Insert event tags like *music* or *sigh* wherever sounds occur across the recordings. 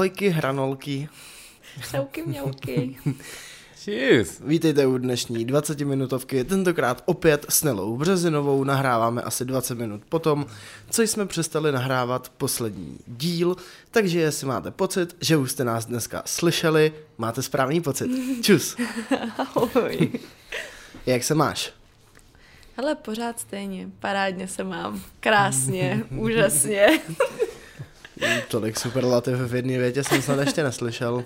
Ahojky, hranolky. Čauky, mňauky. *laughs* Cheers. Vítejte u dnešní 20 minutovky, tentokrát opět s Nelou Březinovou nahráváme asi 20 minut potom, co jsme přestali nahrávat poslední díl, takže jestli máte pocit, že už jste nás dneska slyšeli, máte správný pocit. Čus. *laughs* Ahoj. Jak se máš? Hele, pořád stejně. Parádně se mám. Krásně, úžasně. *laughs* Tolik superlativ v jedné větě jsem snad ještě neslyšel.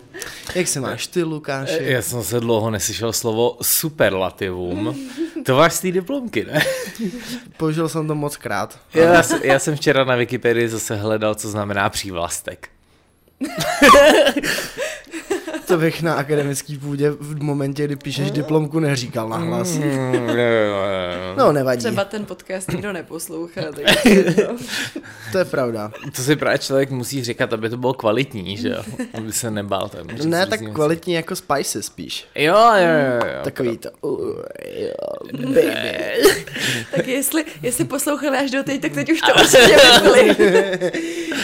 Jak se máš ty, Lukáši? Já jsem se dlouho neslyšel slovo superlativum. To máš z té diplomky, ne? Použil jsem to moc krát. Já, jsem- já jsem včera na Wikipedii zase hledal, co znamená přívlastek. To bych na akademický půdě v momentě, kdy píšeš diplomku, neříkal nahlas. Mm, *laughs* jo. No, nevadí. Třeba ten podcast nikdo neposlouchá, *laughs* takže to. To je pravda. To si právě člověk musí říkat, aby to bylo kvalitní, že jo? *laughs* Aby se nebál. Tak může Ne tak kvalitní jako spicy spíš. Jo, jo, jo, jo. Takový to. Uh, jo, baby. Tak jestli, jestli poslouchali až do teď, tak teď už to určitě vypli.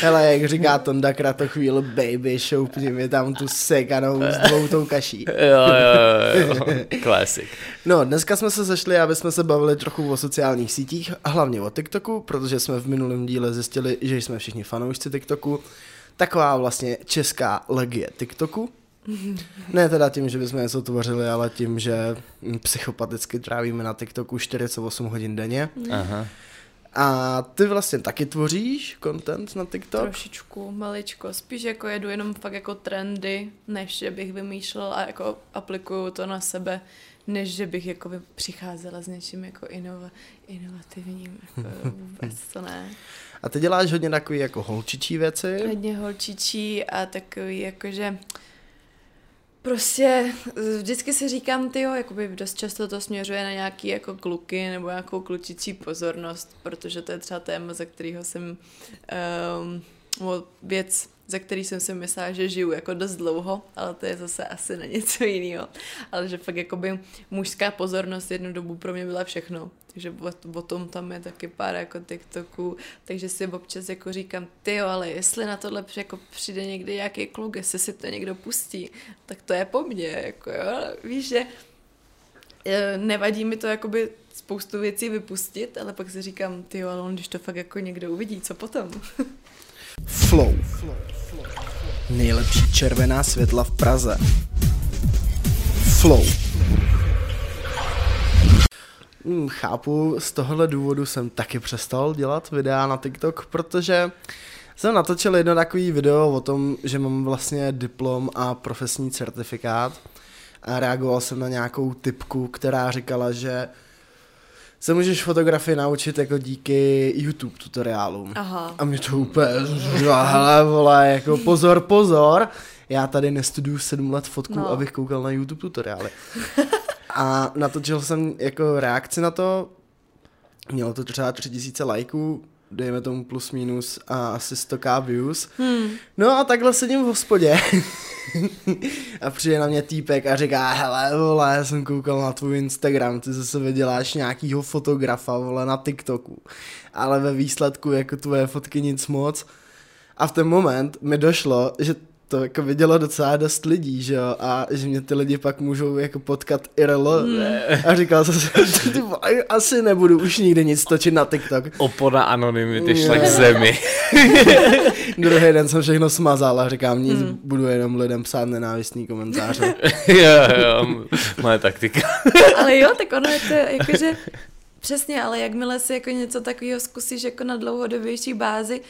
Hele, jak říká Tonda Kratochvíl, baby, šoupni mi tam tu sekanou s dvou tou kaší. *laughs* Jo, jo, jo, jo. *laughs* Classic. No, dneska jsme se sešli, aby jsme se bavili trochu o sociálních sítích a hlavně o TikToku, protože jsme v minulém díle zjistili, že jsme všichni fanoušci TikToku. Taková vlastně česká legie TikToku. *laughs* Ne teda tím, že bychom něco tvořili, ale tím, že psychopaticky trávíme na TikToku 48 hodin denně. Aha. A ty vlastně taky tvoříš content na TikTok? Trošičku, maličko. Spíš jako jedu jenom fakt jako trendy, než že bych vymýšlela a jako aplikuju to na sebe, než že bych jako by přicházela s něčím jako inova, inovativním. Jako *laughs* vůbec to ne. A ty děláš hodně takový jako holčičí věci? hodně holčičí a takový jakože prostě eh, vždycky si říkám, ty jo, jakoby dost často to směřuje na nějaký jako kluky nebo nějakou klučičí pozornost, protože to je třeba téma, za kterého jsem um, věc, za který jsem si myslela, že žiju jako dost dlouho, ale to je zase asi na něco jiného. Ale že fakt jakoby mužská pozornost jednu dobu pro mě byla všechno. Takže o, o tom tam je taky pár jako TikToků, takže si občas jako říkám, ty ale jestli na tohle jako přijde někdy nějaký kluk, jestli si to někdo pustí, tak to je po mně, jako jo, víš, že eh, nevadí mi to jakoby spoustu věcí vypustit, ale pak si říkám, ty ale on, když to fakt jako někdo uvidí, co potom? *laughs* Flow. Nejlepší červená světla v Praze. Flow. Hmm, chápu, z tohohle důvodu jsem taky přestal dělat videa na TikTok, protože jsem natočil jedno takový video o tom, že mám vlastně diplom a profesní certifikát a reagoval jsem na nějakou typku, která říkala, že se můžeš fotografii naučit jako díky YouTube tutoriálům. Aha. A mě to úplně, hele vole, jako pozor, pozor, já tady nestuduju sedm let fotku. No. abych koukal na YouTube tutoriály. *laughs* A natočil jsem jako reakci na to, mělo to třeba 3000 lajků, dejme tomu plus minus a asi 100k views. Hmm. No a takhle sedím v hospodě *laughs* a přijde na mě týpek a říká, hele vole, já jsem koukal na tvůj Instagram, ty zase vyděláš nějakýho fotografa, vole, na TikToku, ale ve výsledku jako tvoje fotky nic moc. A v ten moment mi došlo, že to jako vidělo docela dost lidí, že jo, a že mě ty lidi pak můžou jako potkat IRL. Hmm. A říkal jsem si, *laughs* ty asi nebudu už nikdy nic točit na TikTok. Opona anonymity šla k Ne. zemi. *laughs* Druhý den jsem všechno smazal a říkám, nic, budu jenom lidem psát nenávistný komentáře. *laughs* jo, jo, moje taktika. ale jo, tak ono je to jakože přesně, ale jakmile si jako něco takového zkusíš jako na dlouhodobější bázi,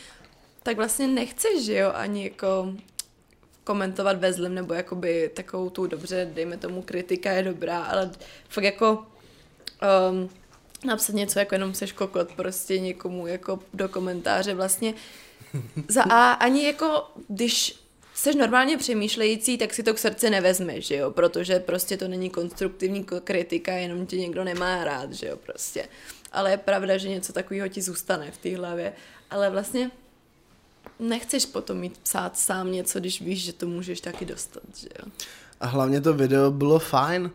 tak vlastně nechceš, že jo, ani jako komentovat ve zlem, nebo jakoby takovou tu dobře, dejme tomu, kritika je dobrá, ale fakt jako um, napsat něco jako jenom seš kokot prostě někomu jako do komentáře vlastně *laughs* za A ani jako když jsi normálně přemýšlející, tak si to k srdci nevezmeš, že jo, protože prostě to není konstruktivní ko- kritika, jenom tě někdo nemá rád, že jo, prostě. Ale je pravda, že něco takového ti zůstane v té hlavě, ale vlastně nechceš potom mít psát sám něco, když víš, že to můžeš taky dostat, že jo. A hlavně to video bylo fajn.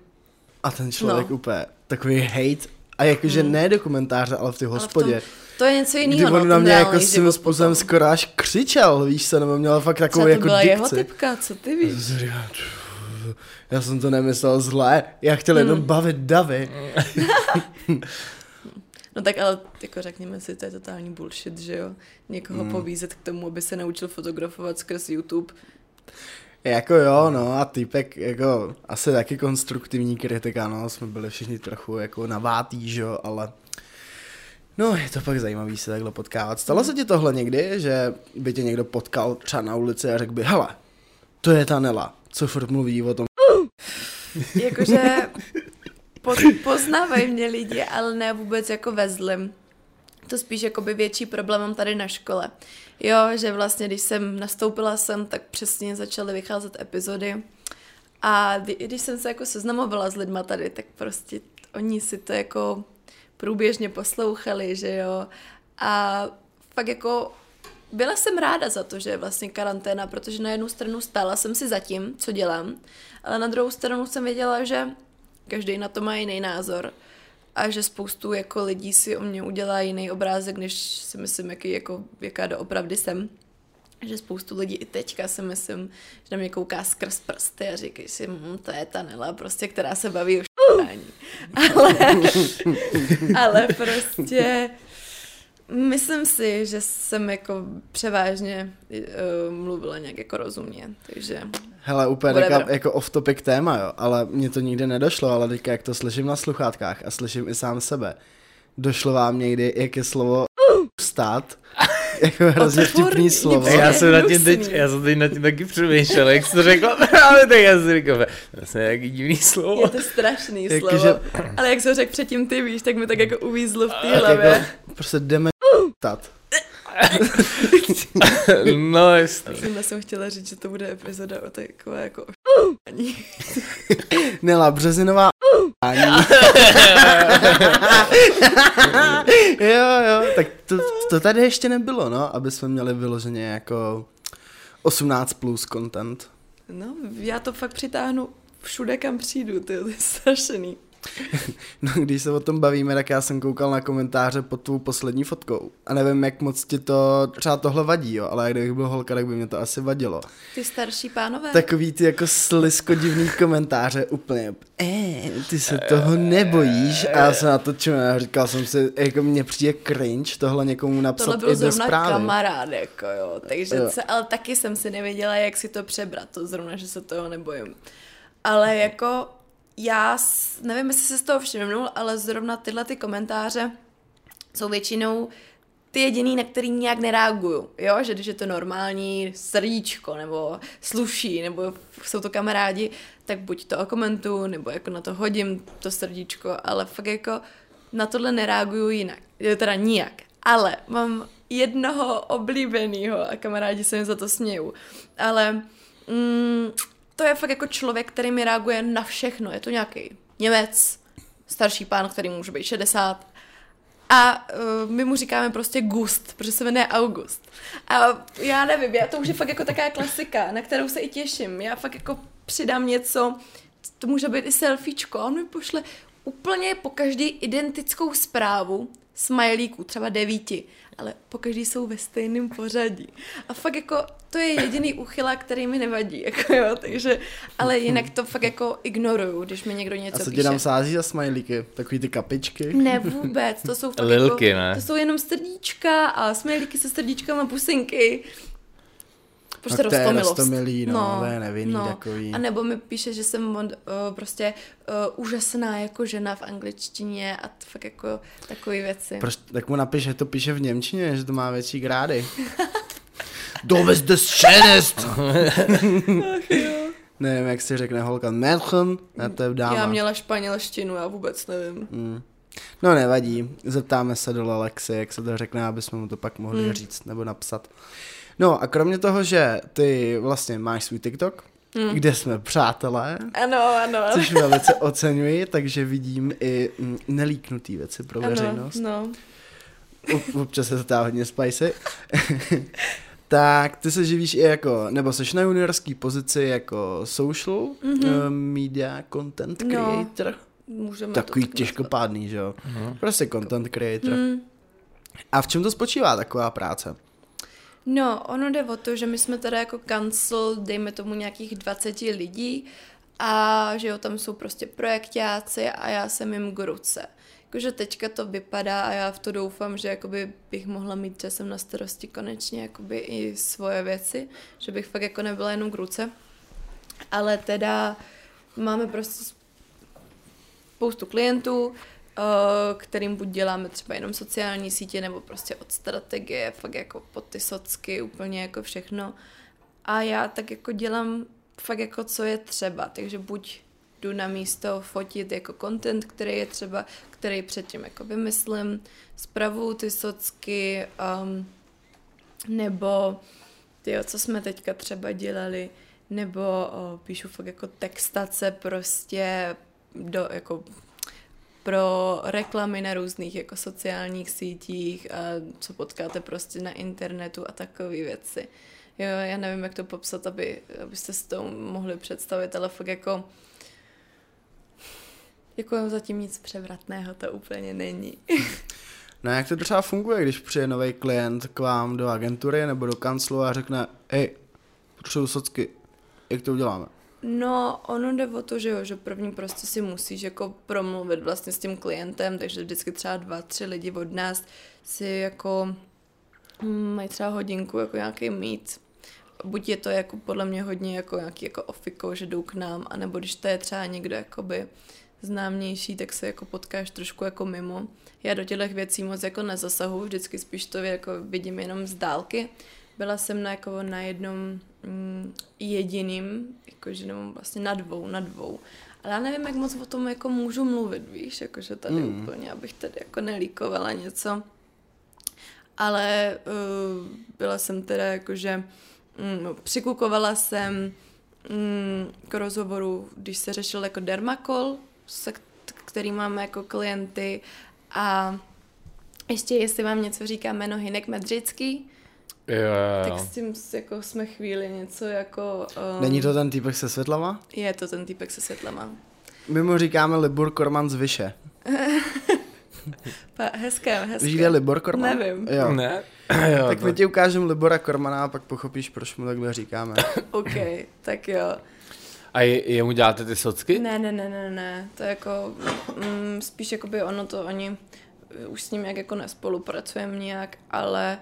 A ten člověk No. úplně takový hate. A jakože Hmm. ne do komentáře, ale v té Ale v hospodě. tom- To je něco Kdy jiného. on na mě jako svým způsobem skoro až křičel, víš co, nebo měl fakt takovou Co to jako byla dikci. jeho typka, co ty víš? Já jsem říkal, "Tch, Já jsem to nemyslel zle, já chtěl jenom Hmm. bavit davy. *laughs* *laughs* No tak ale jako řekněme si, to je totální bullshit, že jo? Někoho hmm. pobízet k tomu, aby se naučil fotografovat skrz YouTube. Jako jo, no a týpek jako asi taky konstruktivní kritika, no, jsme byli všichni trochu jako navátý, že jo, ale no je to pak zajímavý se takhle potkávat. Stalo se ti tohle někdy, že by tě někdo potkal třeba na ulici a řekl by, hele, to je ta Nela, co furt mluví o tom. Jakože po, poznávají mě lidi, ale ne vůbec jako ve zlem. To spíš jakoby větší problém mám tady na škole. Jo, že vlastně když jsem nastoupila sem, tak přesně začaly vycházet epizody a kdy- když jsem se jako seznamovala s lidma tady, tak prostě oni si to jako průběžně poslouchali, že jo. A fakt jako byla jsem ráda za to, že je vlastně karanténa, protože na jednu stranu stála jsem si za tím, co dělám, ale na druhou stranu jsem věděla, že každý na to má jiný názor a že spoustu jako lidí si o mě udělá jiný obrázek, než si myslím, jaký, jako, jaká doopravdy jsem. Že spoustu lidí i teďka si myslím, že na mě kouká skrz prsty a říkají si, hm, to je ta Nela, prostě, která se baví o špání. *laughs* Ale, *laughs* ale prostě myslím si, že jsem jako převážně uh, mluvila nějak jako rozumně, takže Hele, úplně Whatever. jako, jako off topic téma, jo, ale mně to nikdy nedošlo, ale teďka jak to slyším na sluchátkách a slyším i sám sebe, došlo vám někdy, jak je slovo stát, *laughs* jako hrozně vtipný mě slovo. Já jsem, nad tím teď, já jsem teď nad tím taky přemýšlel, jak jsi to řekla *laughs* právě, tak já si říkal, vlastně jaký divný slovo. je to strašný Jako, slovo. že- Ale jak jsi ho řekl předtím ty víš, tak mi tak jako uvízlo v té hlavě. jako, prostě jdeme stát. *laughs* No, jasný. Jsem jsem chtěla říct, že to bude epizoda o takové jako o špání. Nela Březinová ani. *laughs* jo, jo, tak to, to tady ještě nebylo, no, aby jsme měli vyloženě jako 18 plus content. No, já to fakt přitáhnu všude, kam přijdu, ty, to je strašný. *laughs* No, když se o tom bavíme, tak já jsem koukal na komentáře pod tvou poslední fotkou. A nevím, jak moc ti to třeba tohle vadí, jo, ale kdybych byl holka, tak by mě to asi vadilo. Ty starší pánové. Takový ty jako slisko divný komentáře úplně, eh, ty se toho nebojíš? A já jsem na to čuměl a říkal jsem si, jako mně přijde cringe tohle někomu napsat Tohle byl i zrovna zprávy. kamarád, jako jo, takže Jo. se, ale taky jsem si nevěděla, jak si to přebrat, to zrovna, že se toho nebojím. Ale jako, já nevím, jestli se z toho všimnul, ale zrovna tyhle ty komentáře jsou většinou ty jediný, na který nějak nereaguju, jo, že když je to normální srdíčko, nebo sluší, nebo jsou to kamarádi, tak buď to okomentuju, nebo jako na to hodím to srdíčko, ale fakt jako na tohle nereaguju jinak, teda nijak. Ale mám jednoho oblíbeného a kamarádi se mi za to smějou. Ale mm, to je fakt jako člověk, který mi reaguje na všechno. Je to nějaký Němec, starší pán, který může být 60, a uh, my mu říkáme prostě Gust, protože se jmenuje August. A já nevím, já, to už je fakt jako taková klasika, na kterou se i těším. Já fakt jako přidám něco, to může být i selfiečko, on mi pošle úplně po každý identickou zprávu smajlíků, třeba devíti, ale po každý jsou ve stejném pořadí. A fakt jako, to je jediný úchyla, který mi nevadí, jako jo, takže, ale jinak to fakt jako ignoruju, když mi někdo A něco co ti píše. tam sází za smajlíky? Takový ty kapičky? Ne, vůbec, to jsou fakt Lilky, jako, ne? To jsou jenom srdíčka a smajlíky se srdíčkama, pusinky. Prostě No to je rostomilost. rostomilý, no, to je nevinný takový. A nebo mi píše, že jsem mod, uh, prostě uh, úžasná jako žena v angličtině a t- fakt jako takové věci. Proč, tak mu napiš, že to píše v Němčině, že to má větší grády. *laughs* Bist das schönest! Nevím, jak si řekne holka. Mädchen, a to je dáma. Já měla španělštinu, já vůbec nevím. Mm. No nevadí, zeptáme se do Alexy, jak se to řekne, aby jsme mu to pak mohli Hmm. říct nebo napsat. No a kromě toho, že ty vlastně máš svůj TikTok, Hmm. kde jsme přátelé, Ano, ano. což velice oceňuji, takže vidím i mm, nelíknutý věci pro ano, veřejnost. no. Ob- občas se to dá hodně spicy. Tak ty se živíš i jako, nebo seš na juniorský pozici jako social mm-hmm. media content Mhm. No, creator. Můžeme Takový to tak těžkopádný, že jo? Prostě content creator. Mm. A v čem to spočívá taková práce? No, ono jde o to, že my jsme teda jako kancel, dejme tomu nějakých 20 lidí a že jo, tam jsou prostě projektáci a já jsem jim k ruce. Jakože teďka to vypadá a já v to doufám, že jakoby bych mohla mít časem na starosti konečně jakoby i svoje věci, že bych fakt jako nebyla jenom k ruce. Ale teda máme prostě spoustu klientů, eh, kterým buď děláme třeba jenom sociální sítě, nebo prostě od strategie, fakt jako pod ty socky, úplně jako všechno. A já tak jako dělám fakt jako co je třeba, takže buď jdu na místo fotit jako content, který je třeba, který předtím jako vymyslím, zpravuju ty socky, um, nebo tyjo, co jsme teďka třeba dělali, nebo o, píšu fakt jako textace prostě do, jako pro reklamy na různých jako sociálních sítích a co potkáte prostě na internetu a takové věci. Jo, já nevím, jak to popsat, aby, abyste si to mohli představit, ale fakt jako jako zatím nic převratného to úplně není. *laughs* No jak to třeba funguje, když přijde nový klient k vám do agentury nebo do kanclu a řekne, hej, potřebuji socky, jak to uděláme? No, ono jde o to, že jo, že první prostě si musíš jako promluvit vlastně s tím klientem, takže vždycky třeba dva, tři lidi od nás si jako hm, mají třeba hodinku jako nějaký mít. Buď je to jako podle mě hodně jako nějaký jako ofiko, že jdou k nám, anebo když to je třeba někdo jakoby známější, tak se jako potkáš trošku jako mimo. Já do těch věcí moc jako nezasahu, vždycky spíš to jako vidím jenom z dálky. Byla jsem na, jako na jednom mm, jediným, jakože nebo vlastně na dvou, na dvou. Ale já nevím, jak moc o tom jako můžu mluvit, víš, jakože tady mm. úplně, abych tady jako nelíkovala něco. Ale uh, byla jsem teda jakože, mm, přikukovala jsem mm, k rozhovoru, když se řešil jako dermakol, se který máme jako klienty a ještě jestli vám něco říká jméno Hinek Medřický, Jo, jo, tak s tím jako jsme chvíli něco jako... Um, Není to ten týpek se světlama? Je to ten týpek se světlama. My mu říkáme Libor Korman z Vyše. *laughs* Pa, hezké, hezké. Víš, kde je Libor Korman? Nevím. Jo. Ne? jo, *laughs* Tak to- my ti ukážeme Libora Kormana a pak pochopíš, proč mu takhle říkáme. *coughs* OK, tak jo. A je, jemu děláte ty socky? Ne, ne, ne, ne, ne. To je jako, mm, spíš jakoby ono to, oni už s ním jak jako nespolupracujeme nějak, ale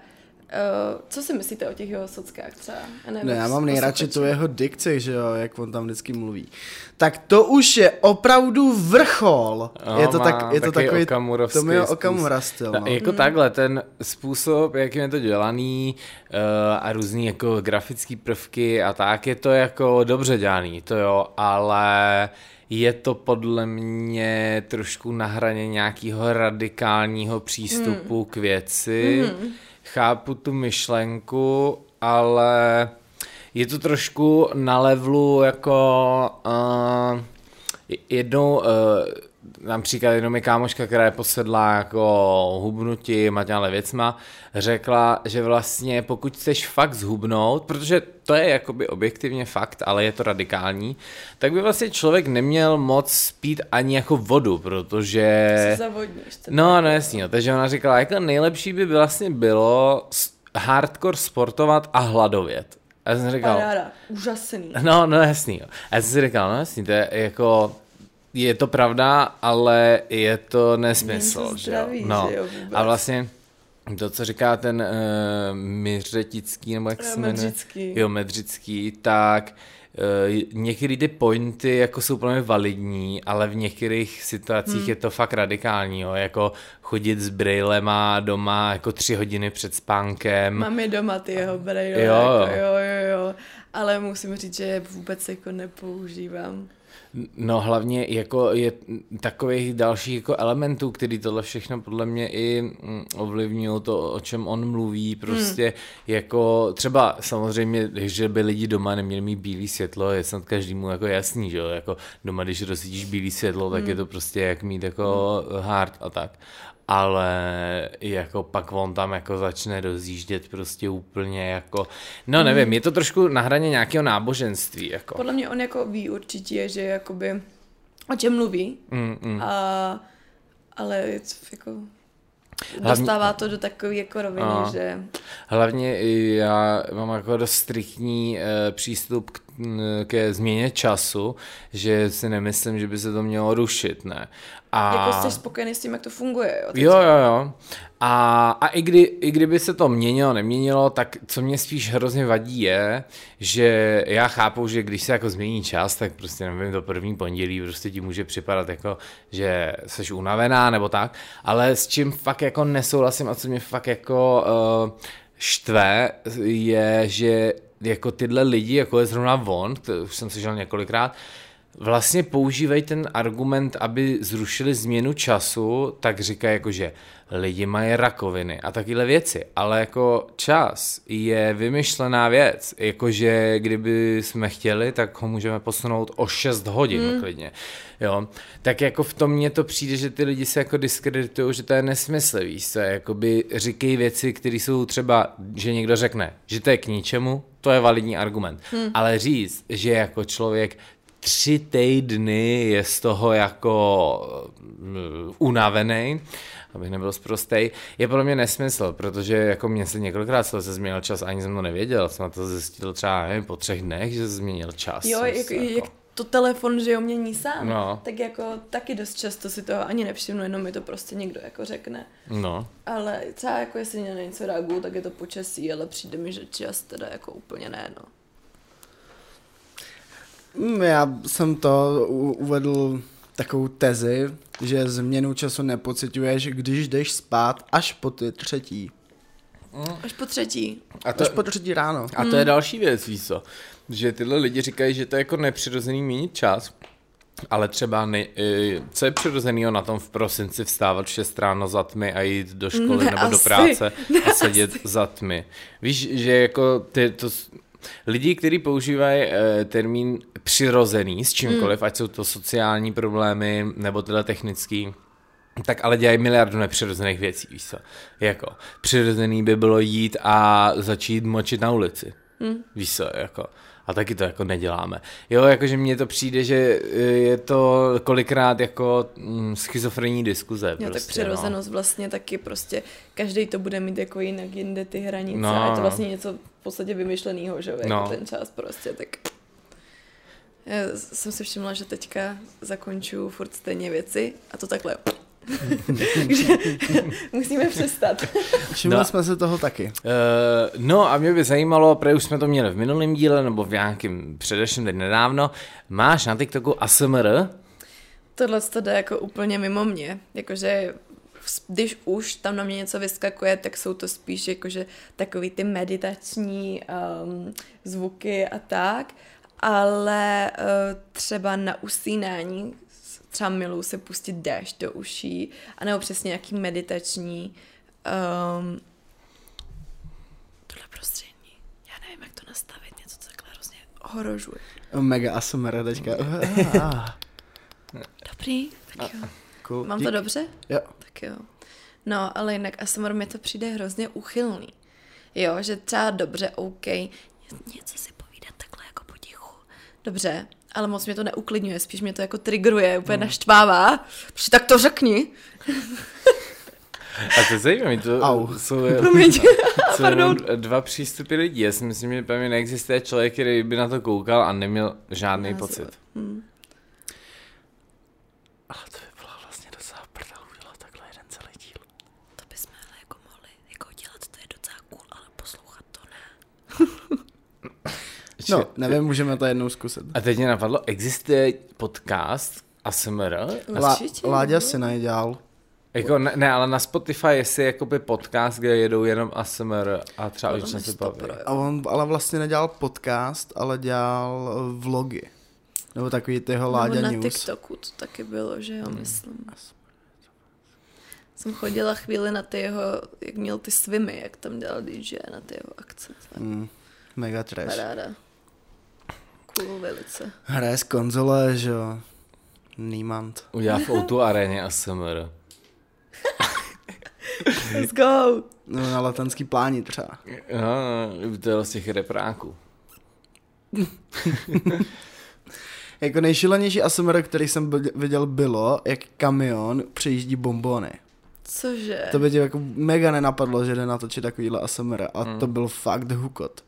uh, co si myslíte o těch jeho sockách třeba? Já nevím, Ne, já jak mám nejradši tu jeho dikci, že jo, jak on tam vždycky mluví. Tak to už je opravdu vrchol. No, je to, má tak, je to takový okamurovský Tomio způsob. Okamura styl, No, no. jako takhle, ten způsob, jakým je to dělaný uh, a různý jako grafický prvky a tak, je to jako dobře dělaný, to jo, ale je to podle mě trošku na hraně nějakého radikálního přístupu Hmm. k věci. Chápu tu myšlenku, ale je to trošku na levelu jako uh, jednou uh, například jenom je kámoška, která je posedlá jako hubnutím a těmhle věcma, řekla, že vlastně pokud chceš fakt zhubnout, protože to je jakoby objektivně fakt, ale je to radikální, tak by vlastně člověk neměl moc pít ani jako vodu, protože... Se zavodníš. teda. No, no jasný, no. takže ona říkala, jako nejlepší by vlastně bylo hardcore sportovat a hladovět. A já jsem říkal, Paráda, úžasný. no, no jasný, jo. A já jsem si říkal, no jasný, to je jako, je to pravda, ale je to nesmysl, Není to že jo. No. že jo, vůbec. A vlastně to, co říká ten uh, Miřetický, nebo jak Eh, se jmenuje? Medřický. Jo, Medřický, tak uh, některé ty pointy jako jsou plně validní, ale v některých situacích Hmm. je to fakt radikální, jo, jako chodit s brejlema doma jako tři hodiny před spánkem. Mám je doma ty jeho brejle, Jo. jako, jo, jo, jo. Ale musím říct, že je vůbec jako nepoužívám. No hlavně jako je takových dalších jako elementů, který tohle všechno podle mě i mm, ovlivňují to, o čem on mluví, prostě jako třeba samozřejmě, že by lidi doma neměli mít bílé světlo, je snad každému jako jasný, že jo, jako doma, když rozsvítíš bílé světlo, tak je to prostě jak mít jako hard a tak. Ale jako pak on tam jako začne rozjíždět prostě úplně jako, no nevím, je to trošku na hraně nějakého náboženství, jako. Podle mě on jako ví určitě, že jakoby o čem mluví, Mm, mm. a, ale je to jako Hlavně- dostává to do takové jako roviny, A. že Hlavně já mám jako dost striktní e, přístup k, ke změně času, že si nemyslím, že by se to mělo rušit, ne. A... jako jsi spokojený s tím, jak to funguje, jo? Jo, jo, jo. A, a i, kdy, i kdyby se to měnilo, neměnilo, tak co mě spíš hrozně vadí je, že já chápu, že když se jako změní čas, tak prostě nevím, to první pondělí prostě ti může připadat jako, že jsi unavená nebo tak, ale s čím fakt jako nesouhlasím a co mě fakt jako uh, štve, je, že jako tyhle lidi, jako je zrovna on, to už jsem slyšel několikrát, vlastně používají ten argument, aby zrušili změnu času, tak říkají jako, že lidi mají rakoviny a takovéhle věci, ale jako čas je vymyšlená věc, jakože kdyby jsme chtěli, tak ho můžeme posunout o 6 hodin hmm. klidně, jo, tak jako v tom mně to přijde, že ty lidi se jako diskreditují, že to je nesmysl, víš co, jakoby říkají věci, které jsou třeba, že někdo řekne, že to je k ničemu, to je validní argument, hmm. ale říct, že jako člověk tři týdny je z toho jako mm, unavený, abych nebyl zprostej, je podle mě nesmysl, protože jako mě se několikrát se změnil čas, ani jsem to nevěděl, jsem na to zjistil třeba nevím, po třech dnech, že se změnil čas. Jo, jak, se jak to telefon, že jo, mění sám, No. tak jako taky dost často si toho ani nevšimnu, jenom mi to prostě někdo jako řekne. No, Ale třeba jako jestli na něco reaguju, tak je to počasí, ale přijde mi, že čas teda jako úplně ne, no. Mm, Já jsem to uvedl takovou tezi, že změnu času nepociťuješ, když jdeš spát až po ty třetí. Až po třetí. a to, Až po třetí ráno. a to je další věc, víš co, že tyhle lidi říkají, že to je jako nepřirozený měnit čas, ale třeba ne, eh, co je přirozenýho na tom v prosinci vstávat v 6 ráno za tmy a jít do školy Ne, nebo do asi. práce a sedět za tmy. Víš, že jako ty, to, lidi, kteří používají eh, termín přirozený s čímkoliv, ať jsou to sociální problémy nebo tyhle technický, tak ale dělají miliardu nepřirozených věcí, víš co. Jako, přirozený by bylo jít a začít močit na ulici. Hmm. Víš co, jako. A taky to jako neděláme. Jo, jakože mně to přijde, že eh, je to kolikrát jako mm, schizofrenní diskuze. Jo, prostě, tak přirozenost vlastně taky prostě, každý to bude mít jako jinak jinde ty hranice No. a je to vlastně něco v podstatě vymyšleného, že jo, jako No. ten čas prostě, tak já jsem si všimla, že teďka zakončuju furt stejně věci a to takhle. *laughs* Takže musíme přestat. Všimli No. jsme se toho taky. Uh, no a mě by zajímalo, protože už jsme to měli v minulém díle, nebo v nějakém předešlém teď nedávno, máš na TikToku ASMR? Tohle to jde jako úplně mimo mě, jakože když už tam na mě něco vyskakuje, tak jsou to spíš jakože takový ty meditační um, zvuky a tak, ale uh, třeba na usínání třeba miluji se pustit déšť do uší, anebo přesně nějaký meditační um, tohle prostředí. Já nevím, jak to nastavit, něco, co takhle hrozně ohrožuje. Mega ASMR teďka. *laughs* Ah, Dobrý, tak jo. cool. Mám Dík. to dobře? Jo. Tak jo. No, ale jinak ASMR mi to přijde hrozně uchylný. Jo, že třeba dobře, OK, něco si povídat takhle jako potichu. Dobře, ale moc mě to neuklidňuje, spíš mě to jako triggeruje, úplně Hmm. naštvává. Protože tak to řekni. A to je zajímavé, to Au. jsou, *laughs* Promiň. jsou jenom dva přístupy lidí. Já si myslím, že úplně neexistuje člověk, který by na to koukal a neměl žádný Názor. pocit. Hmm. Ale to by bylo vlastně docela prdel udělat takhle jeden celý díl. To bychom ale jako mohli jako dělat, to je docela cool, ale poslouchat to ne. No, nevím, můžeme to jednou zkusit. A teď mě napadlo, existuje podcast ASMR? Láďa no. si najdělal. Jako ne, ne, ale na Spotify jestli jakoby podcast, kde jedou jenom ASMR a třeba Podle už se to baví. A on ale vlastně nedělal podcast, ale dělal eh, vlogy. Nebo takový tyho Láďa Nebo na News. TikToku to taky bylo, že jo, myslím. Jsem chodila chvíli na ty jeho, jak měl ty svimy, jak tam dělal DJ na ty jeho akce. Mm, mega trash. Paráda. Cool velice. Hraje z konzole, že jo. Niemand. Udělá v Outu aréně ASMR. *laughs* Let's go! No, na letenský pláni třeba. No, to je z těch repráků. Jako nejšilenější ASMR, který jsem viděl, bylo, jak kamion přejíždí bombony. Cože? To by tě jako mega nenapadlo, že jde natočit takovýhle ASMR a Hmm. to byl fakt hukot.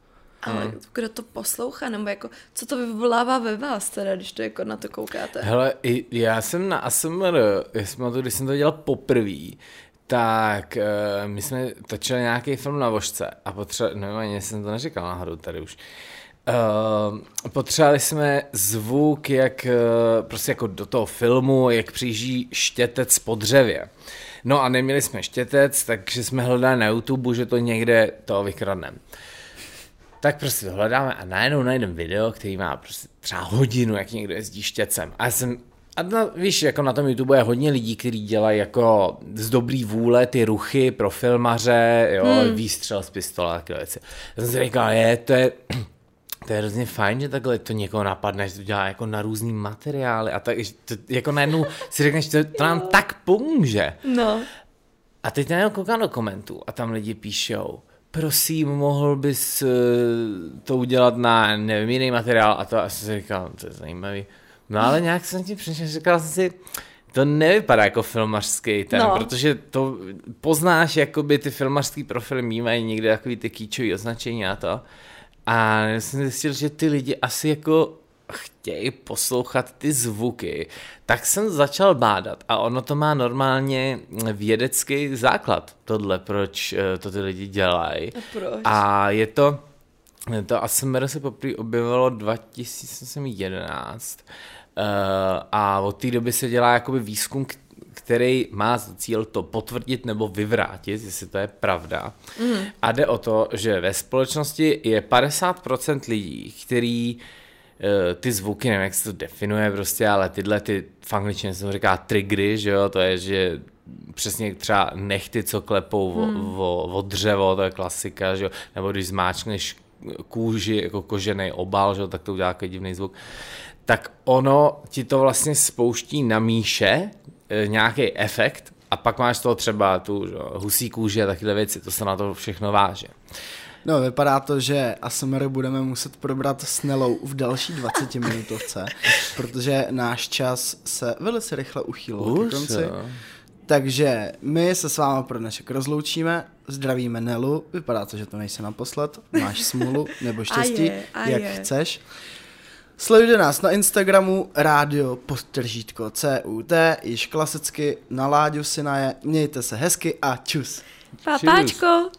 Ale kdo to poslouchá, nebo jako, co to vyvolává ve vás teda, když to jako na to koukáte? Hele, já jsem na ASMR, já jsem na to, když jsem to dělal poprvé, tak uh, my jsme točili nějaký film na vožce a potřebovali, nevím, ani jsem to neříkal náhodou tady už, Uh, potřebovali jsme zvuk, jak uh, prostě jako do toho filmu, jak přijíždí štětec po dřevě. No a neměli jsme štětec, takže jsme hledali na YouTube, že to někde to vykradneme. Tak prostě hledáme a najednou najdeme video, který má prostě třeba hodinu, jak někdo jezdí štěcem. A já jsem, a na, víš, jako na tom YouTube je hodně lidí, kteří dělají jako z dobrý vůle ty ruchy pro filmaře, jo, hmm. výstřel z pistole a takové věci. Já jsem si říkal, je, to je, to je hrozně fajn, že takhle to někoho napadne, že to dělá jako na různý materiály a tak, to, jako najednou si řekneš, to, to nám tak pomůže. No. A teď najednou koukám do komentů a tam lidi píšou, prosím, mohl bys eh, to udělat na, nevím, jiný materiál a to a jsem si říkal, to je zajímavý. No ale nějak jsem ti přišel, říkal jsem si, to nevypadá jako filmařský ten, No. no. protože to poznáš, jakoby ty filmařský profily mývají někde takový ty kýčový označení a to. A já jsem zjistil, že ty lidi asi jako chtějí poslouchat ty zvuky, tak jsem začal bádat a ono to má normálně vědecký základ, tohle, proč eh, to ty lidi dělají. A proč? A je to, to ASMR se poprvé objevilo 2011 uh, a od té doby se dělá jakoby výzkum, který má za cíl to potvrdit nebo vyvrátit, jestli to je pravda. Mm. A jde o to, že ve společnosti je 50% lidí, který eh, ty zvuky, nevím, jak se to definuje prostě, ale tyhle ty v angličtině se to říká triggery, že jo, to je, že přesně třeba nechty, co klepou o, o, o dřevo, to je klasika, že jo, nebo když zmáčkneš kůži, jako kožený obal, že jo, tak to udělá takový divný zvuk, tak ono ti to vlastně spouští na míše e, nějaký efekt a pak máš toho třeba tu že, jo, husí kůži a takové věci, to se na to všechno váže. No, vypadá to, že ASMR budeme muset probrat s Nelou v další 20 minutovce, protože náš čas se velice rychle uchýlil Už, konci. jo. Takže my se s váma pro dnešek rozloučíme, zdravíme Nelu, vypadá to, že to nejsi naposled, máš smůlu nebo štěstí, je, a jak je. chceš. Sledujte nás na Instagramu rádio podtržítko CUT, již klasicky na Láďu Sinaje, mějte se hezky a čus. Papáčko!